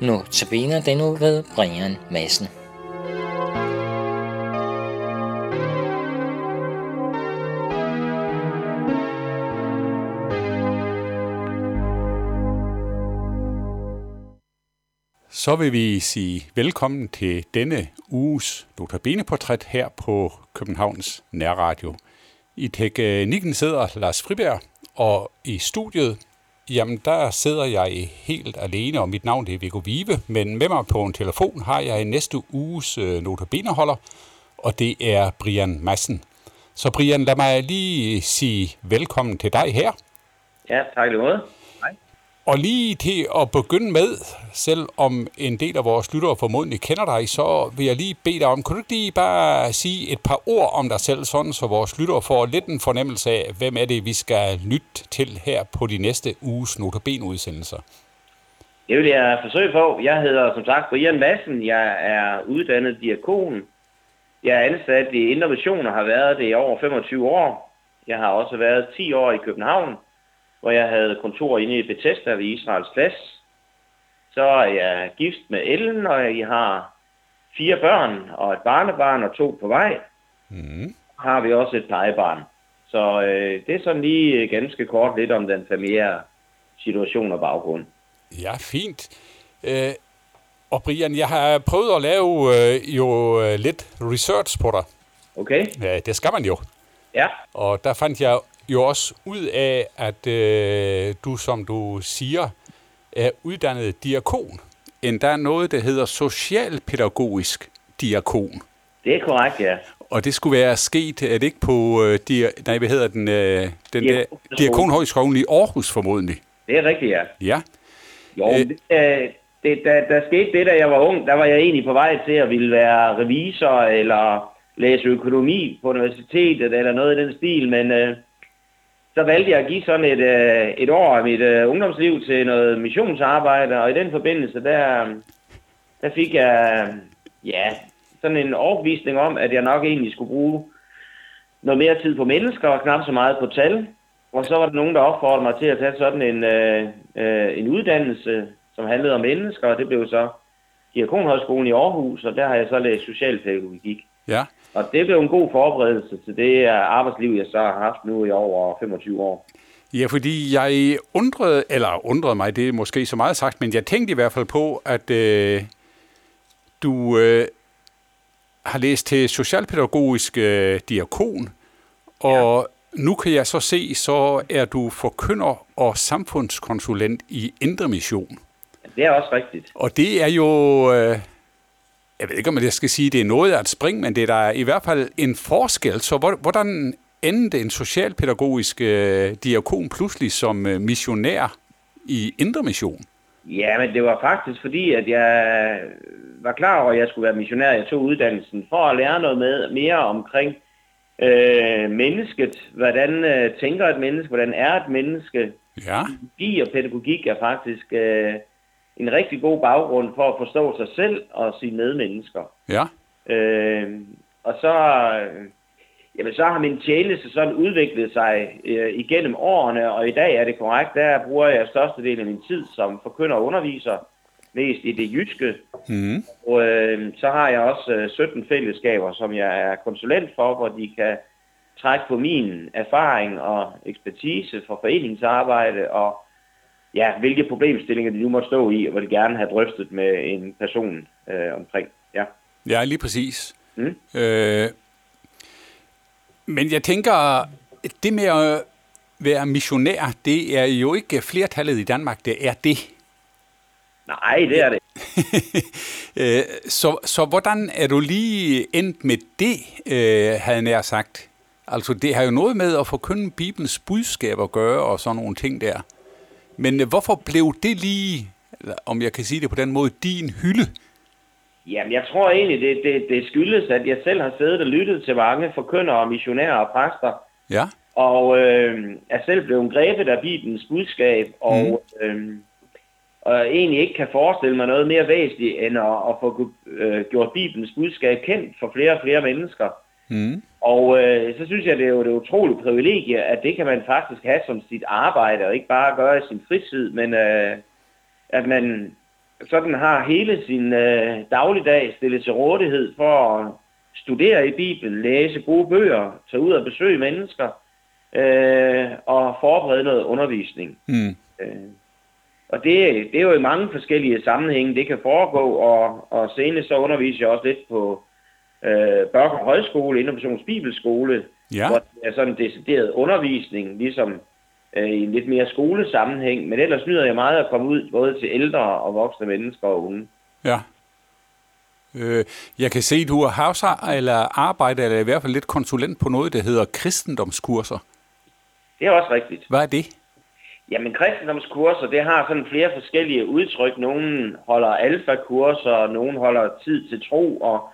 Nu tabiner den nu ved Brian Madsen. Så vil vi sige velkommen til denne uges Notabene-portræt her på Københavns Nærradio. I teknikken sidder Lars Friberg, og i studiet, jamen der sidder jeg helt alene, og mit navn det er Viggo Vive, men med mig på en telefon har jeg i næste uges øh, notabeneholder, og det er Brian Massen. Så Brian, lad mig lige sige velkommen til dig her. Ja, tak i måde. Og lige til at begynde med, selvom en del af vores lyttere formodentlig kender dig, så vil jeg lige bede dig om, kan du ikke lige bare sige et par ord om dig selv, sådan så vores lyttere får lidt en fornemmelse af, hvem er det, vi skal lytte til her på de næste uges Notabene-udsendelser? Det vil jeg forsøge på. Jeg hedder som sagt Brian Madsen. Jeg er uddannet diakon. Jeg er ansat i Indre Mission og har været det i over 25 år. Jeg har også været 10 år i København hvor jeg havde kontor inde i Bethesda ved Israels Plads. Så er jeg gift med Ellen, og jeg har fire børn og et barnebarn og to på vej. Mm. Har vi også et plejebarn. Så øh, det er sådan lige ganske kort lidt om den familiære situation og baggrund. Ja, fint. Øh, og Brian, jeg har prøvet at lave øh, jo øh, lidt research på dig. Okay. Ja, det skal man jo. Ja. Og der fandt jeg jo også ud af, at øh, du, som du siger, er uddannet diakon. Endda noget, der hedder socialpædagogisk diakon. Det er korrekt, ja. Og det skulle være sket, er det ikke på, øh, dia, nej, hvad hedder den, øh, den der, diakonhøjskolen i Aarhus formodentlig? Det er rigtigt, ja. Ja. Jo, øh, det, øh, det, der, der skete det, da jeg var ung, der var jeg egentlig på vej til at ville være revisor, eller læse økonomi på universitetet, eller noget i den stil, men øh, så valgte jeg at give sådan et, øh, et år af mit øh, ungdomsliv til noget missionsarbejde, og i den forbindelse, der, øh, der fik jeg øh, ja, sådan en overbevisning om, at jeg nok egentlig skulle bruge noget mere tid på mennesker, og knap så meget på tal. Og så var der nogen, der opfordrede mig til at tage sådan en, øh, øh, en uddannelse, som handlede om mennesker, og det blev så Diakonhøjskolen i Aarhus, og der har jeg så læst socialpædagogik. Ja. Og det blev en god forberedelse til det arbejdsliv, jeg så har haft nu i over 25 år. Ja, fordi jeg undrede, eller undrede mig, det er måske så meget sagt, men jeg tænkte i hvert fald på, at øh, du øh, har læst til socialpædagogisk øh, diakon, og ja. nu kan jeg så se, så er du forkynder og samfundskonsulent i Indre Mission. Ja, det er også rigtigt. Og det er jo... Øh, jeg ved ikke, om jeg skal sige, at det er noget af et spring, men det er der i hvert fald en forskel. Så hvordan endte en socialpædagogisk øh, diakon pludselig som øh, missionær i Indre Mission? Ja, men det var faktisk fordi, at jeg var klar over, at jeg skulle være missionær. Jeg tog uddannelsen for at lære noget med mere omkring øh, mennesket. Hvordan øh, tænker et menneske? Hvordan er et menneske? Ja. Pædagogik og pædagogik er faktisk... Øh, en rigtig god baggrund for at forstå sig selv og sine medmennesker. Ja. Øh, og så, øh, jamen, så har min tjeneste sådan udviklet sig øh, igennem årene, og i dag er det korrekt, der bruger jeg størstedelen af min tid som forkynder og underviser, mest i det jyske. Mm. Og øh, så har jeg også øh, 17 fællesskaber, som jeg er konsulent for, hvor de kan trække på min erfaring og ekspertise for foreningsarbejde og ja, hvilke problemstillinger de nu må stå i, og de gerne have drøftet med en person øh, omkring. Ja. ja, lige præcis. Mm. Øh, men jeg tænker, det med at være missionær, det er jo ikke flertallet i Danmark, det er det. Nej, det er det. Øh, så, så hvordan er du lige endt med det, øh, havde jeg nær sagt? Altså, det har jo noget med at forkynde Bibelens budskab at gøre, og sådan nogle ting der. Men øh, hvorfor blev det lige, om jeg kan sige det på den måde, din hylde? Jamen, jeg tror egentlig, det, det, det skyldes, at jeg selv har siddet og lyttet til mange forkyndere, missionærer og præster. Ja. Og øh, er selv blevet grebet af Bibelens budskab, og, mm. øh, og egentlig ikke kan forestille mig noget mere væsentligt, end at, at få øh, gjort Bibelens budskab kendt for flere og flere mennesker. Mm. Og øh, så synes jeg, det er jo det utrolige privilegie, at det kan man faktisk have som sit arbejde, og ikke bare gøre i sin fritid, men øh, at man sådan har hele sin øh, dagligdag stillet til rådighed for at studere i Bibelen, læse gode bøger, tage ud og besøge mennesker øh, og forberede noget undervisning. Mm. Øh, og det, det er jo i mange forskellige sammenhænge, det kan foregå, og, og senest så underviser jeg også lidt på øh, Børker Højskole, Innovations Bibelskole, Ja. hvor det er sådan en decideret undervisning, ligesom øh, i en lidt mere skolesammenhæng. Men ellers nyder jeg meget at komme ud både til ældre og voksne mennesker og unge. Ja. Øh, jeg kan se, du har eller arbejdet, eller i hvert fald lidt konsulent på noget, der hedder kristendomskurser. Det er også rigtigt. Hvad er det? Jamen, kristendomskurser, det har sådan flere forskellige udtryk. Nogle holder alfakurser, nogle holder tid til tro, og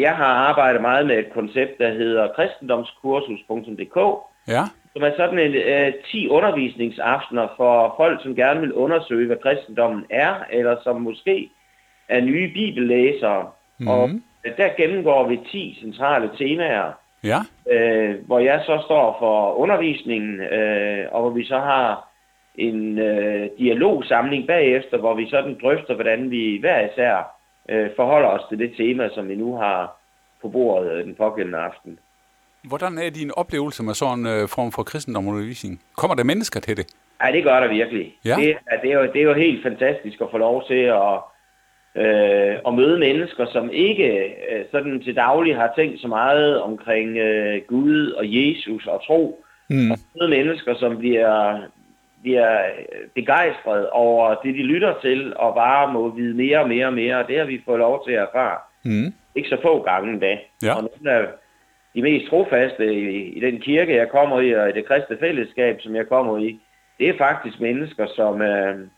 jeg har arbejdet meget med et koncept, der hedder kristendomskursus.dk, Ja. som er sådan en øh, 10 undervisningsaftener for folk, som gerne vil undersøge, hvad kristendommen er, eller som måske er nye bibellæsere. Mhm. Og øh, der gennemgår vi 10 centrale temaer, Ja. øh, hvor jeg så står for undervisningen, øh, og hvor vi så har en øh, dialogsamling bagefter, hvor vi sådan drøfter, hvordan vi hver især øh, forholder os til det tema, som vi nu har på bordet øh, den pågældende aften. Hvordan er din oplevelse med sådan en øh, form for kristendomsundervisning? Kommer der mennesker til det? Ja, det gør der virkelig. Ja. Det, er, det, er jo, det er jo helt fantastisk at få lov til at, øh, at møde mennesker, som ikke øh, sådan til daglig har tænkt så meget omkring øh, Gud og Jesus og tro. Mm. Og møde mennesker, som bliver, bliver begejstret over det, de lytter til, og bare må vide mere og mere og mere. Og det har vi fået lov til at erfare. Mm. Ikke så få gange endda. Ja. Og nogle af de mest trofaste i, i den kirke, jeg kommer i, og i det kristne fællesskab, som jeg kommer i, det er faktisk mennesker, som, øh,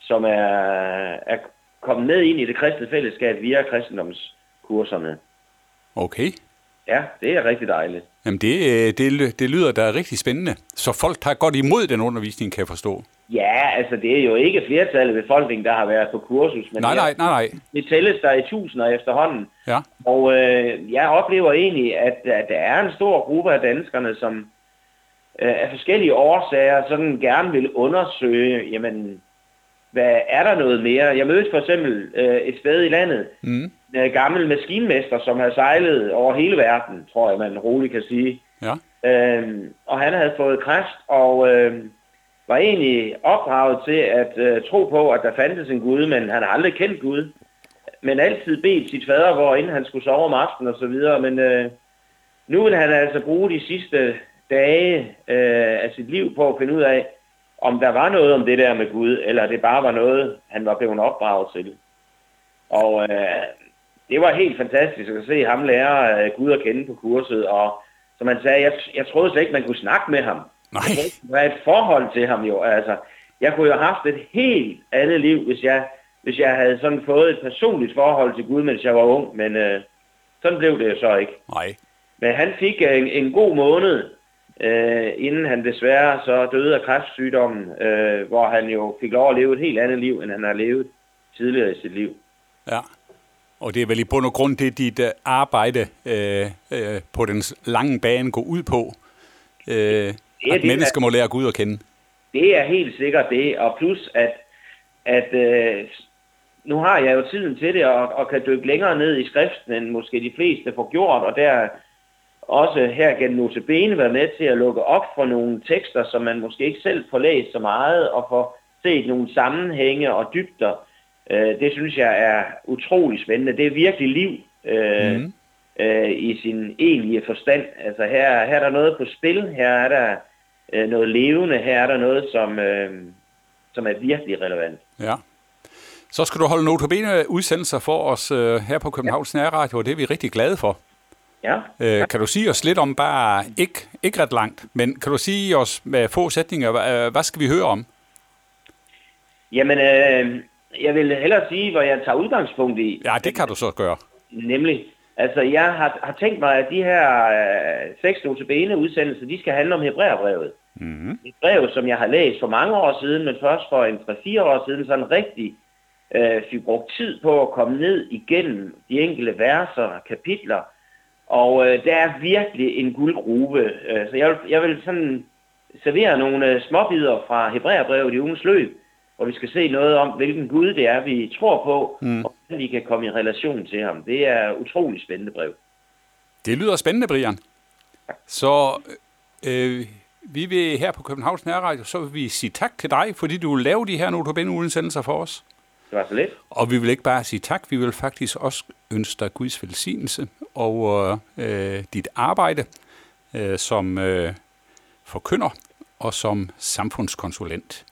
som er, er kommet med ind i det kristne fællesskab via kristendomskurserne. Okay. Ja, det er rigtig dejligt. Jamen det, øh, det, det lyder da rigtig spændende. Så folk tager godt imod den undervisning, kan jeg forstå. Ja, altså det er jo ikke flertallet af befolkningen, der har været på kursus, men Nej, nej, nej, nej. det tælles der i tusinder efterhånden. Ja. Og øh, jeg oplever egentlig, at, at der er en stor gruppe af danskerne, som øh, af forskellige årsager sådan gerne vil undersøge, jamen, hvad er der noget mere? Jeg mødte for eksempel øh, et sted i landet, Mm. En gammel maskinmester, som har sejlet over hele verden, tror jeg, man roligt kan sige. Ja. Øhm, og han havde fået kræft, og øh, var egentlig opdraget til at øh, tro på, at der fandtes en Gud, men han har aldrig kendt Gud. Men altid bedt sit fader, hvor inden han skulle sove om aftenen og så videre. Men øh, nu vil han altså bruge de sidste dage øh, af sit liv på at finde ud af, om der var noget om det der med Gud, eller det bare var noget, han var blevet opdraget til. Og øh, det var helt fantastisk at se ham lære øh, Gud at kende på kurset, og som han sagde, jeg, jeg troede slet ikke, man kunne snakke med ham. Nej. Der er et forhold til ham jo. Altså, jeg kunne jo have haft et helt andet liv, hvis jeg, hvis jeg havde sådan fået et personligt forhold til Gud, mens jeg var ung, men øh, sådan blev det jo så ikke. Nej. Men han fik øh, en, en god måned, øh, inden han desværre så døde af kræftsygdommen, øh, hvor han jo fik lov at leve et helt andet liv, end han har levet tidligere i sit liv. Ja. Og det er vel i bund og grund det, dit øh, arbejde øh, øh, på den lange bane går ud på. Øh, er at det, mennesker må lære Gud at kende. Det er helt sikkert det, og plus at, at øh, nu har jeg jo tiden til det, og, og kan dykke længere ned i skriften, end måske de fleste får gjort, og der også her gennem notabene være med til at lukke op for nogle tekster, som man måske ikke selv får læst så meget, og får set nogle sammenhænge og dybder. Øh, det synes jeg er utrolig spændende. Det er virkelig liv øh, Mhm. øh, i sin egentlige forstand. Altså her, her er der noget på spil, her er der øh, noget levende, her er der noget, som, øh, som er virkelig relevant. Ja. Så skal du holde notabene udsendelser for os øh, her på Københavns Nærradio, og det er vi rigtig glade for. Ja, Øh, kan du sige os lidt om, bare ikke, ikke ret langt, men kan du sige os med få sætninger, hvad, hvad skal vi høre om? jamen øh, jeg vil hellere sige, hvor jeg tager udgangspunkt i. Ja, det kan du så gøre. Nemlig, altså jeg har, har tænkt mig, at de her øh, seks notabene udsendelser, de skal handle om Hebræerbrevet. Mm-hmm. Et brev, som jeg har læst for mange år siden, men først for en 3-4 år siden, sådan rigtig øh, fik brugt tid på at komme ned igennem de enkelte verser, kapitler. Og øh, der er virkelig en guldgruve. Øh, så jeg vil, jeg vil sådan servere nogle øh, småbider fra Hebræerbrevet i ugens løb, hvor vi skal se noget om, hvilken Gud det er, vi tror på, mm. og hvordan vi kan komme i relation til ham. Det er utrolig spændende brev. Det lyder spændende, Brian. Så øh, vi vil her på Københavns Nærradio, så vil vi sige tak til dig, fordi du vil lave de her notabene udsendelser for os. Det var så lidt. Og vi vil ikke bare sige tak, vi vil faktisk også ønske dig Guds velsignelse over øh, dit arbejde øh, som øh, forkynder og som samfundskonsulent.